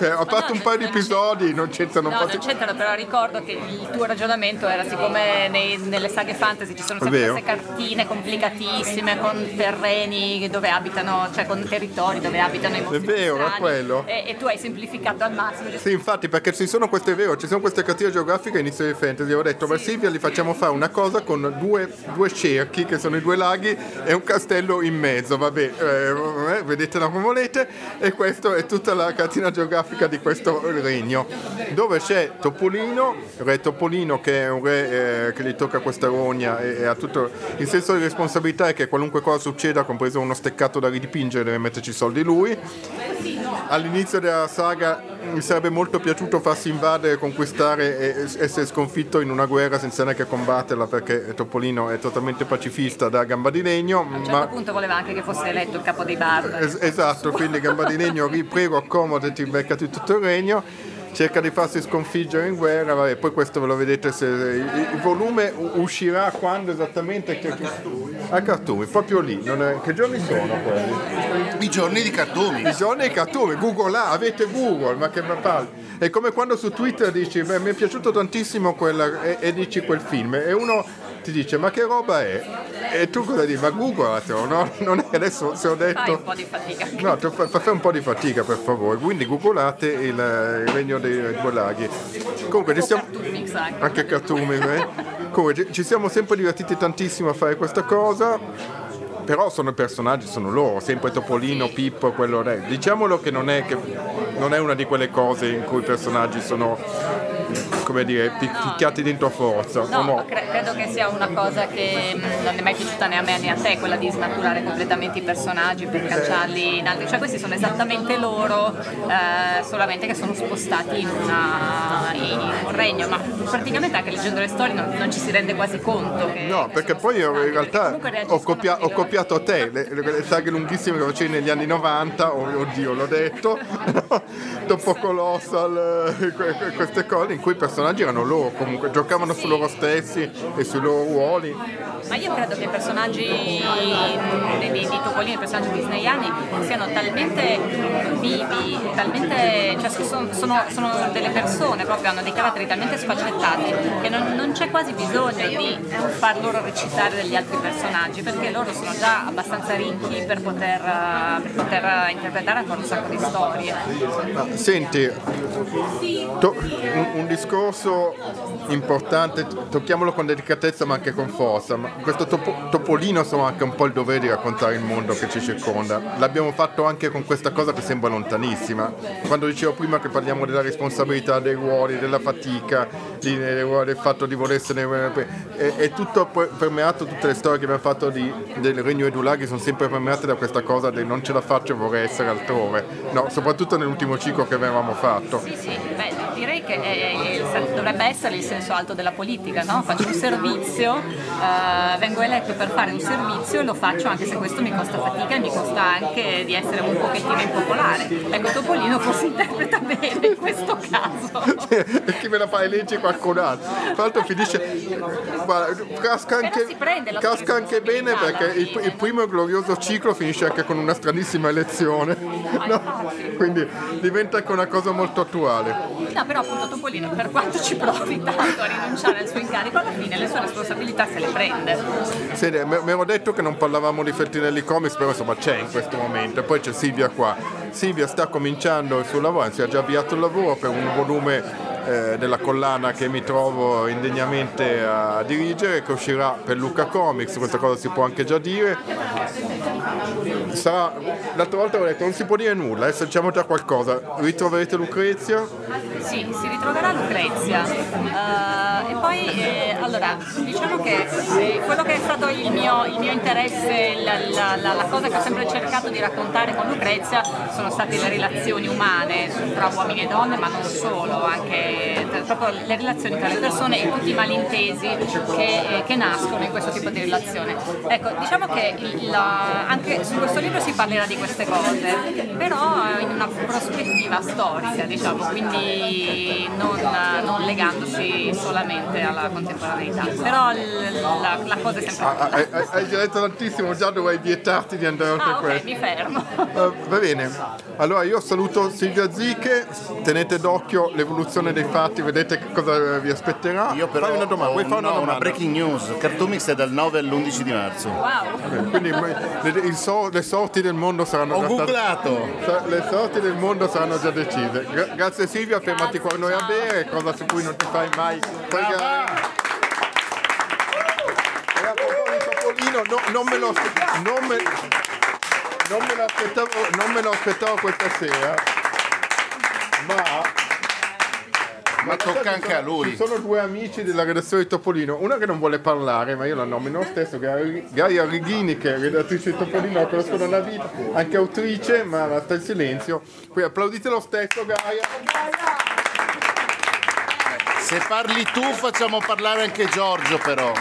cioè, a parte un paio di episodi, non c'entrano No, un po'. non c'entrano, però ricordo che il tuo ragionamento era siccome nei- nelle saghe fantasy ci sono sempre queste cartine complicatissime con terreni dove abitano, cioè con territori dove abitano i mostri vero, strani, è quello. E, e tu hai semplificato al massimo. Sì, infatti, perché ci sono queste, è vero, ci sono queste cartine geografiche inizio di fantasy. Ho detto, ma Silvia gli facciamo fare una cosa con due, due cerchi, che sono i due laghi, e un castello in mezzo. Vabbè, eh, eh, vedetela come volete. E questa è tutta la cartina geografica di questo regno. Dove c'è Topolino, re Topolino, che è un re eh, che gli tocca questa rogna e, e ha tutto il senso di responsabilità è che qualunque cosa succeda, compreso uno steccato da ridipingere, deve metterci i soldi lui all'inizio della saga mi sarebbe molto piaciuto farsi invadere, conquistare e essere sconfitto in una guerra senza neanche combatterla perché Topolino è totalmente pacifista da gamba di legno. A un certo ma... punto voleva anche che fosse eletto il capo dei barbari. Es- esatto, quindi gamba di legno, riprego, accomodati, beccati tutto il regno cerca di farsi sconfiggere in guerra, vabbè, poi questo ve lo vedete se il, volume uscirà quando esattamente a Cartumi, proprio lì, è, che giorni sono quelli? I giorni di Cartumi. I giorni di Cartumi, Google là, avete Google, ma che palle. È come quando su Twitter dici, beh, mi è piaciuto tantissimo quella, e, e dici quel film e uno ti dice ma che roba è? E tu cosa dici? Ma googlatelo, no? Non è adesso se ho detto... Fai un po' di fatica. No, fai un po' di fatica per favore, quindi googlate il, il regno dei due laghi. Comunque ci siamo... Cartoonix anche. Anche Cartoonix, eh? Comunque ci siamo sempre divertiti tantissimo a fare questa cosa però sono i personaggi, sono loro, sempre Topolino, Pippo, quello re. Diciamolo che non è, che non è una di quelle cose in cui i personaggi sono come dire, picchiati dentro a forza. No, no? Cre- credo che sia una cosa che mh, mm, non è mai piaciuta né a me né a te, quella di snaturare completamente i personaggi per cacciarli in altri. Cioè questi sono esattamente loro, eh, solamente che sono spostati in, una, in, un regno, ma praticamente anche leggendo le storie non, non ci si rende quasi conto. Che no, perché poi io in realtà ho, copia- ho, copiato te, le, le, le saghe lunghissime che facevi negli anni 90, oh, oddio l'ho detto, dopo Colossal, eh, queste cose in cui i personaggi erano loro, comunque giocavano su loro stessi e sui loro ruoli. Ma io credo che i personaggi di, di, di Topolino, i personaggi disneyani siano talmente vivi, talmente, cioè sono, sono, sono, delle persone proprio, hanno dei caratteri talmente sfaccettati che non, non, c'è quasi bisogno di far loro recitare degli altri personaggi perché loro sono già abbastanza ricchi per poter, per poter interpretare ancora un sacco di storie. Senti, to, un, un discorso importante, tocchiamolo con delicatezza ma anche con forza. Ma questo topo, Topolino insomma anche un po' il dovere di raccontare il mondo che ci circonda. L'abbiamo fatto anche con questa cosa che sembra lontanissima. Quando dicevo prima che parliamo della responsabilità dei ruoli, della fatica, di, del fatto di volersene... È, è tutto permeato, tutte le storie che abbiamo fatto di, del Regno Edulaghi sono sempre permeate da questa cosa del non ce la faccio e vorrei essere altrove. No, soprattutto nell'ultimo ciclo che avevamo fatto. Sì, sì, beh, direi che è, dovrebbe essere il senso alto della politica, no? faccio un servizio, uh, vengo eletto per fare un servizio e lo faccio anche se questo mi costa fatica e mi costa anche di essere un pochettino impopolare. Ecco, Topolino forse interpreta bene in questo caso. e chi me la fa legge qualcun altro? Tra l'altro finisce... Guarda, casca anche, casca anche bene perché il, il, primo glorioso ciclo finisce anche con una stranissima elezione. No? Quindi diventa anche una cosa molto attuale. No, però appunto Topolino per quanto ci provi tanto a rinunciare al suo incarico, alla fine le sue responsabilità se le prende. Sì, mi avevo detto che non parlavamo di Feltinelli Comics, però insomma c'è in questo momento. Poi c'è Silvia qua. Silvia sta cominciando il suo lavoro, anzi ha già avviato il lavoro per un volume eh, della collana che mi trovo indegnamente a dirigere, che uscirà per Luca Comics, questa cosa si può anche già dire. Sarà, l'altra volta ho detto non si può dire nulla, adesso diciamo già qualcosa. Ritroverete Lucrezia? Sì, si ritroverà Lucrezia. Uh, e poi eh, allora diciamo che eh, quello che è stato il mio, il mio interesse, la, la, la, cosa che ho sempre cercato di raccontare con Lucrezia sono state le relazioni umane tra uomini e donne, ma non solo, anche proprio le relazioni tra le persone e tutti i malintesi che, eh, che nascono in questo tipo di relazione. Ecco, diciamo che il, anche su questo libro si parlerà di queste cose, però in una prospettiva storica, diciamo, quindi non, non legandosi solamente alla contemporaneità. Però la, la cosa è sempre... Ah, hai, hai, già detto tantissimo, già dovrei vietarti di andare oltre ah, okay, questo. mi fermo. Uh, va bene, allora io saluto Silvia Ziche, tenete d'occhio l'evoluzione dei fatti, vedete cosa vi aspetterà. Io però Fai una domanda, vuoi fare no, una domanda? Una breaking news, Cartoomix è dal 9 all'11 di marzo. Wow. Quindi le, so, le, sorti del mondo saranno Ho già googlato. State, le sorti del mondo saranno già decise. Gra- grazie Silvia, fermati qua noi a bere, cosa su cui non ti fai mai pregare. No, non me lo non me, non me l'aspettavo, non me lo aspettavo questa sera ma Ma tocca anche a lui. Ci sono due amici della redazione di Topolino, una che non vuole parlare, ma io la nomino lo stesso, Gaia Gaia Righini, che è redattrice di Topolino, la conosco da una vita, anche autrice, ma sta in silenzio. Qui applaudite lo stesso, Gaia. Se parli tu facciamo parlare anche Giorgio però.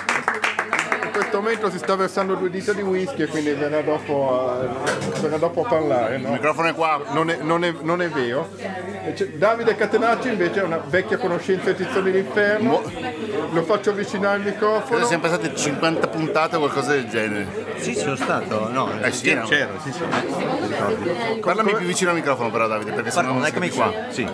Questo momento si sta versando due dita di whisky e quindi verrà dopo, eh, verrà dopo a parlare. Il No? microfono è qua. Non è, non è- non è vero. C'è- Davide Catenacci invece è una vecchia conoscenza di Tizione d'inferno. Lo faccio avvicinare al Credo microfono. siano passate 50 puntate o qualcosa del genere. Sì, sono stato, no, Eh sì, no. c'ero, sì, sì, eh. Parlami più vicino al microfono però Davide, perché sennò non eccomi qua, sì.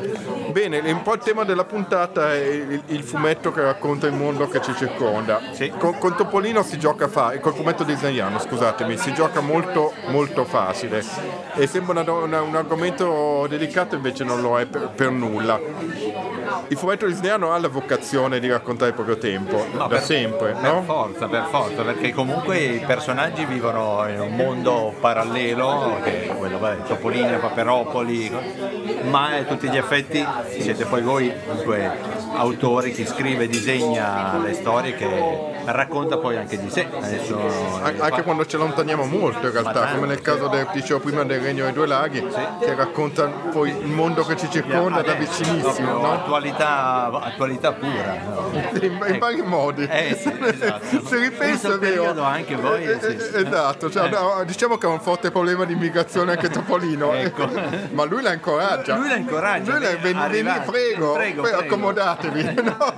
Bene, un po' il tema della puntata è il, il fumetto che racconta il mondo che ci circonda. Sì. Con, con Topolino si gioca fa- col fumetto disneyano, scusatemi, si gioca molto molto facile. E sembra una- una- un argomento delicato, invece non lo è per, per nulla. Il fumetto disneyano ha la vocazione di raccontare il proprio tempo, No, da sempre, per no? forza, per forza, perché comunque i personaggi vivono in un mondo parallelo, che è quello, vabbè, Topolino, Paperopoli, ma a tutti gli effetti siete poi voi due autori, chi scrive e disegna le storie che racconta poi anche di sé. Adesso, An- Anche quando ci allontaniamo molto in realtà, come nel caso del, dicevo prima del Regno dei Due Laghi, che racconta poi il mondo che ci circonda da vicinissimo, no? Attualità, attualità pura. no? in, in vari modi. Eh, sì, esatto. Se questo vero. anche voi, Eh, sì. eh, Esatto, cioè, Eh. no, diciamo che ha un forte problema di immigrazione anche Topolino. Ecco. Ma lui la incoraggia. Lui la incoraggia, Lui la beh, ven- veni- arrivate. prego, Prego, prego, prego. accomodatevi. No?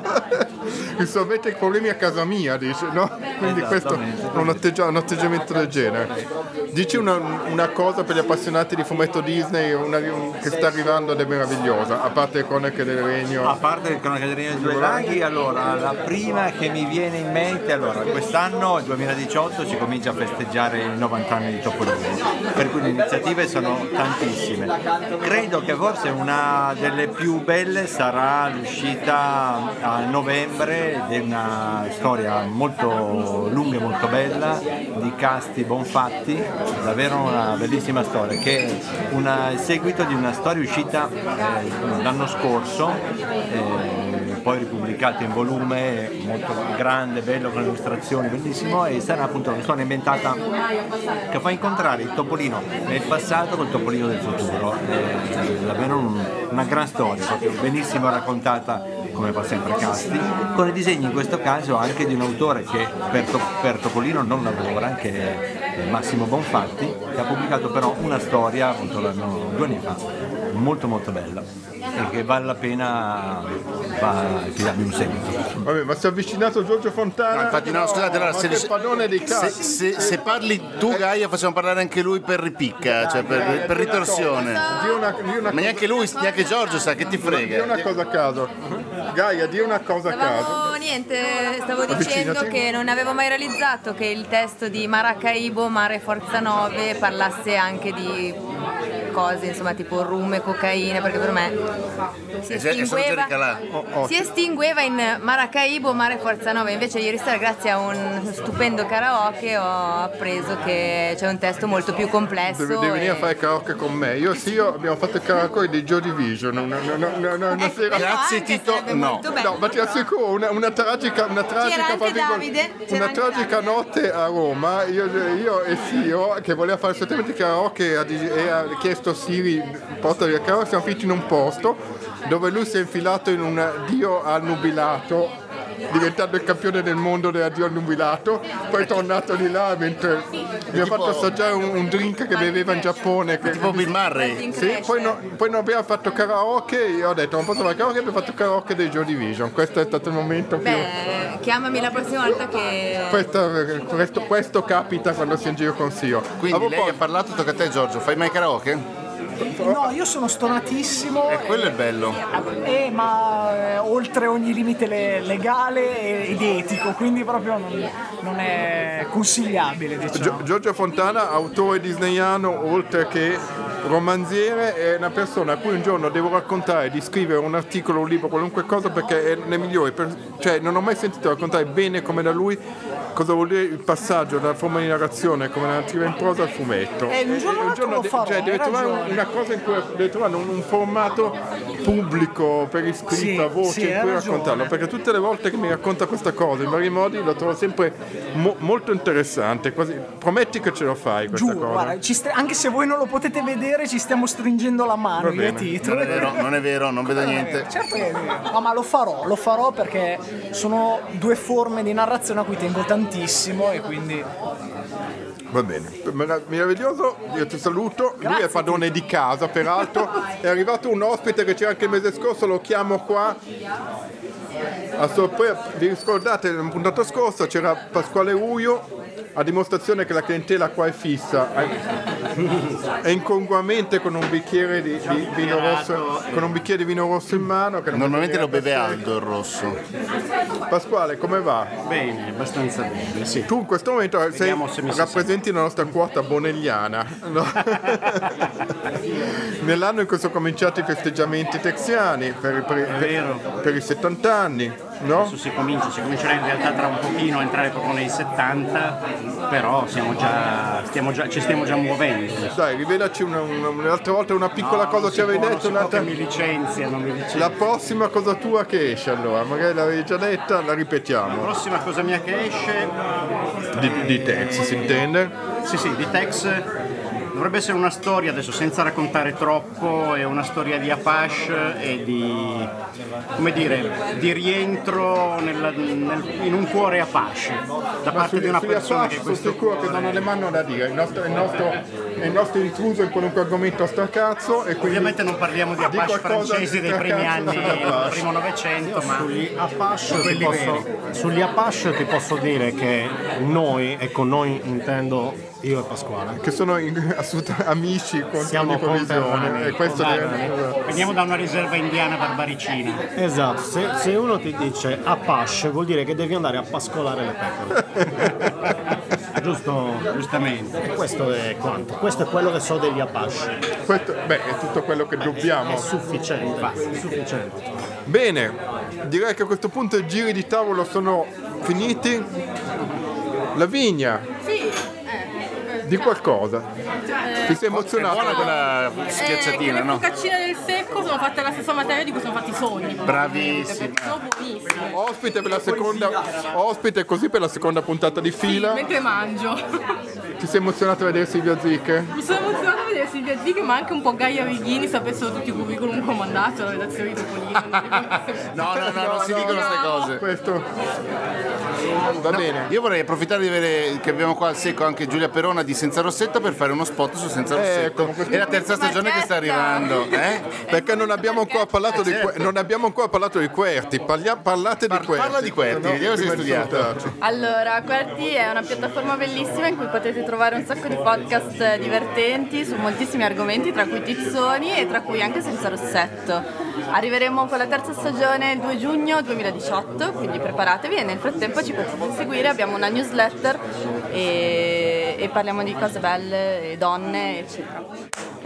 Risolvete i problemi a casa mia, dice, no? Quindi questo è un, atteggia- un atteggiamento del genere. Dici una, una cosa per gli appassionati di fumetto Disney una- che sta arrivando ed è meravigliosa, a parte le cronache del A regno. parte il cronaca dei due laghi, allora la prima che mi viene in mente, allora quest'anno, il 2018, si comincia a festeggiare i 90 anni di Topolino, per cui le iniziative sono tantissime. Credo che forse una delle più belle sarà l'uscita a novembre di una storia molto lunga e molto bella di Casti Bonfatti, davvero una bellissima storia, che è una- il seguito di una storia uscita eh, l'anno scorso, eh, poi ripubblicata in volume, molto grande, bello, con illustrazioni, bellissimo, e sarà appunto una storia inventata che fa incontrare il Topolino nel passato col Topolino del futuro. È davvero un- una gran storia, proprio benissimo raccontata come fa sempre Casti, con i disegni in questo caso anche di un autore che per, per Topolino non lavora, che è Massimo Bonfatti, che ha pubblicato però una storia appunto due anni fa, molto molto bella e che vale la pena va, che dargli un seguito. Vabbè, ma si è avvicinato Giorgio Fontana. No, infatti no, scusate, allora se, se, se- se parli tu Gaia facciamo parlare anche lui per ripicca, cioè per, per ritorsione. Di una, di una Ma neanche lui, neanche Giorgio sa che ti Di frega. una cosa a caso. Gaia, di una cosa a caso. Stavamo, niente, stavo dicendo che non avevo mai realizzato che il testo di Maracaibo, Mare Forza 9 parlasse anche di cose, insomma, tipo rum e cocaina, perché per me si estingueva, Jericalà. Oh, si estingueva in Maracaibo, Mare Forza 9, invece ieri sera grazie a un stupendo karaoke ho appreso che c'è un testo molto più complesso. Devi, devi venire a e- fare karaoke con me. Io sì, io abbiamo fatto il karaoke di Joy Division una, una, una, una, Ecco, sera. Grazie, Tito, no. bello. No, ma ti assicuro, una, una tragica, una tragica, Davide, una tragica notte a Roma, io, io e Sio, che voleva fare assolutamente karaoke ha chiesto a Siri portare il karaoke, siamo finiti in un posto dove lui si è infilato in un dio annubilato diventando il campione del mondo dell'addio annubilato poi è tornato di là mentre mi ha fatto assaggiare un, un drink che beveva in Giappone che, Tipo Bill Murray. sì, poi, no- poi non abbiamo fatto karaoke, io ho detto non posso fare karaoke, abbiamo fatto karaoke dei Joy Division, questo è stato il momento più... Beh, chiamami la prossima volta che... Questo, questo- questo capita quando si è in giro con Sio. Quindi A lei ha proposito- parlato, tocca a te Giorgio, fai mai karaoke? No, io sono stonatissimo, E quello è bello. eh, ma eh, oltre ogni limite le- legale ed etico, quindi proprio non, non è consigliabile, diciamo. Gio- Giorgio Fontana, autore disneyano, oltre che romanziere, è una persona a cui un giorno devo raccontare di scrivere un articolo, un libro, qualunque cosa, perché è le migliori. Per- cioè, non ho mai sentito raccontare bene come da lui cosa vuol dire il passaggio dalla forma di narrazione come narrativa in prosa al fumetto. Eh, un giorno E lo de- farò, cioè, deve trovare una cosa in cui deve trovare un, un formato pubblico per iscritto Sì, a voce sì, in cui ragione. raccontarlo. Perché tutte le volte che mi racconta questa cosa in vari modi lo trovo sempre mo- molto interessante. Quasi, prometti che ce lo fai questa Giuro, cosa. guarda, ci st- anche se voi non lo potete vedere, ci stiamo stringendo la mano io e bene. Tito. Non è vero, non è vero, non vedo niente. Certo che è vero. No, ma lo farò, lo farò perché sono due forme di narrazione a cui tengo tantissimo e quindi Va bene, Merav- meraviglioso, io ti saluto. Lui è padrone di casa, peraltro. È arrivato un ospite che c'era anche il mese scorso, lo chiamo qua. A sorpresa, vi ricordate, nella puntata scorsa c'era Pasquale Uio, a dimostrazione che la clientela qua è fissa. È incongruamente con un bicchiere di, di vino rosso, con un bicchiere di vino rosso in mano. Normalmente lo beve Aldo il rosso. Pasquale, come va? Bene, abbastanza bene, sì. Tu in questo momento sei, se rappresenti la nostra quota bonelliana. no? Nell'anno in cui sono cominciati i festeggiamenti texiani per, per- vero. per i 70 anni, no? Adesso si comincia, si comincerà in realtà tra un pochino a entrare proprio nei 70, però siamo già, stiamo già, ci stiamo già muovendo. Dai, rivelaci una, una- un'altra volta una piccola No, cosa non ci si avevi può, non detto. un'altra- che mi licenziano, mi licenziano. La prossima cosa tua che esce allora, magari l'avevi già detta, la ripetiamo. La prossima cosa mia che esce, Di, di Tex si intende? sì sì, di Tex, dovrebbe essere una storia, adesso senza raccontare troppo, è una storia di Apache e di, come dire, di rientro nella- nel- in un cuore Apache, da Ma parte sugli, di una persona Apache che questo sicuro che non ha le mani da dire, il nostro, il nostro, il nostro intruso in qualunque argomento a stracazzo e quindi Ovviamente non parliamo di Apache francesi dei primi anni del primo Novecento, ma Sugli Apache, ti posso, sugli Apache ti posso dire che noi, e con noi intendo io e Pasquale, che sono assolutamente amici con Siamo conterranei, e questo deve- veniamo da una riserva indiana barbaricina. Esatto, se, se uno ti dice Apache vuol dire che devi andare a pascolare le pecore. Giusto? Giustamente. E questo è quanto. Questo è quello che so degli Apache. questo- beh, è tutto quello che dobbiamo. È sufficiente. È sufficiente. Bene, direi che a questo punto i giri di tavolo sono finiti. La vigna, di qualcosa. Ti sei È emozionato? buona quella eh, schiacciatina, le no? focaccine del secco sono fatte alla stessa materia di cui sono fatti i sogni. Bravissima. Sono buonissime. Ospite per la seconda, ospite così per la seconda puntata di fila. Mentre mangio. Ti sei emozionato a vedere Silvia Zic? Mi sono emozionata Silvia Zic, ma anche un po' Gaia Righini sapessero tutti i curriculum che ho mandato alla redazione di Topolino. No, no, no, non si dicono queste cose. Questo va bene. Io vorrei approfittare di avere che abbiamo qua al secco anche Giulia Perona di Senza Rossetto per fare uno spot su Senza Rossetto. questo- È la terza stagione che sta arrivando. Eh? Perché non abbiamo ancora parlato di, que- non abbiamo ancora parlato di Querti, Parlia- parlate Par- di Querti. parla di Querti, vediamo se hai studiato. Allora, Querti è una piattaforma bellissima in cui potete trovare un sacco di podcast divertenti su moltissimi argomenti, tra cui tizzoni e tra cui anche senza rossetto. Arriveremo con la terza stagione il 2 giugno 2018, quindi preparatevi e nel frattempo ci potete seguire, abbiamo una newsletter e, e parliamo di cose belle, e donne, eccetera.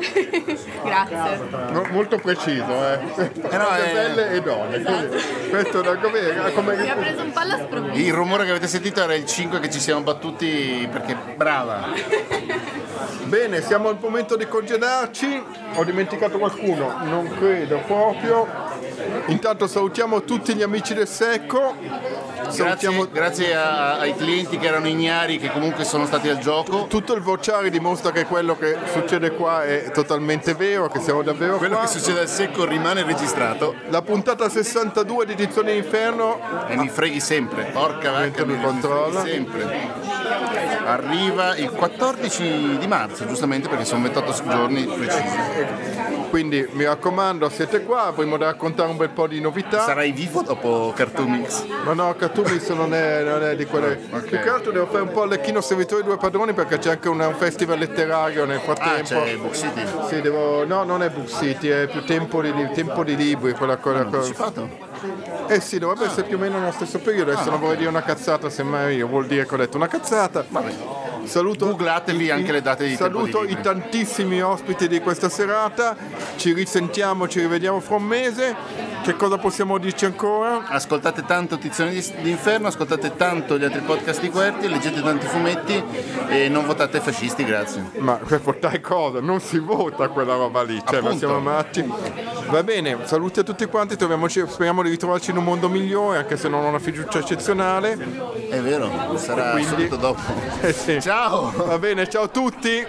Grazie. No, molto preciso, eh. Cose eh. belle e donne. così. Questo da come, Mi ha come preso un po' alla sprovvista. Il rumore che avete sentito era il 5 che ci siamo battuti perché brava. Bene, siamo al momento di congedarci. Ho dimenticato qualcuno? Non credo proprio. Intanto salutiamo tutti gli amici del secco. Salutiamo Grazie, grazie a- ai clienti che erano ignari che comunque sono stati al gioco. tutto il vociare dimostra che quello che succede qua è totalmente vero, che siamo davvero Quello qua. che succede al secco rimane registrato La puntata 62 di Edizione Inferno e mi freghi sempre. Porca vacca, mi mi controlla. sempre. Arriva il 14 di marzo, giustamente perché sono 28 giorni precisi. Quindi mi raccomando, siete qua, avremo da raccontare un bel po' di novità. Sarai vivo dopo Cartoon Mix? Ma no, Catumis non è, non è di quelle. Ok. Più che altro devo fare un po' l'Ecchino Servitore Due Padroni perché c'è anche un, un festival letterario nel Ah, frattempo. c'è Book City. Sì, devo. No, non è Book City, è più tempo di, tempo di libri, quella cosa. Anticipato? Eh sì, dovrebbe essere più o meno nello stesso periodo, adesso non vorrei dire una cazzata, semmai io vuol dire che ho detto una cazzata. Saluto Googlatevi i- anche le date di Saluto di i tantissimi ospiti di questa serata. Ci risentiamo, ci rivediamo fra un mese. Che cosa possiamo dirci ancora? Ascoltate tanto Tizione di- d'inferno, ascoltate tanto gli altri podcast di Querti, leggete tanti fumetti e non votate fascisti, grazie. Ma per portare cosa? Non si vota quella roba lì, cioè ma siamo matti. Va bene, saluti a tutti quanti, troviamoci- speriamo di ritrovarci in un mondo migliore, anche se non ho una fiducia eccezionale. È vero, sarà Quindi- subito dopo. Eh sì. Ciao! Va bene, ciao a tutti!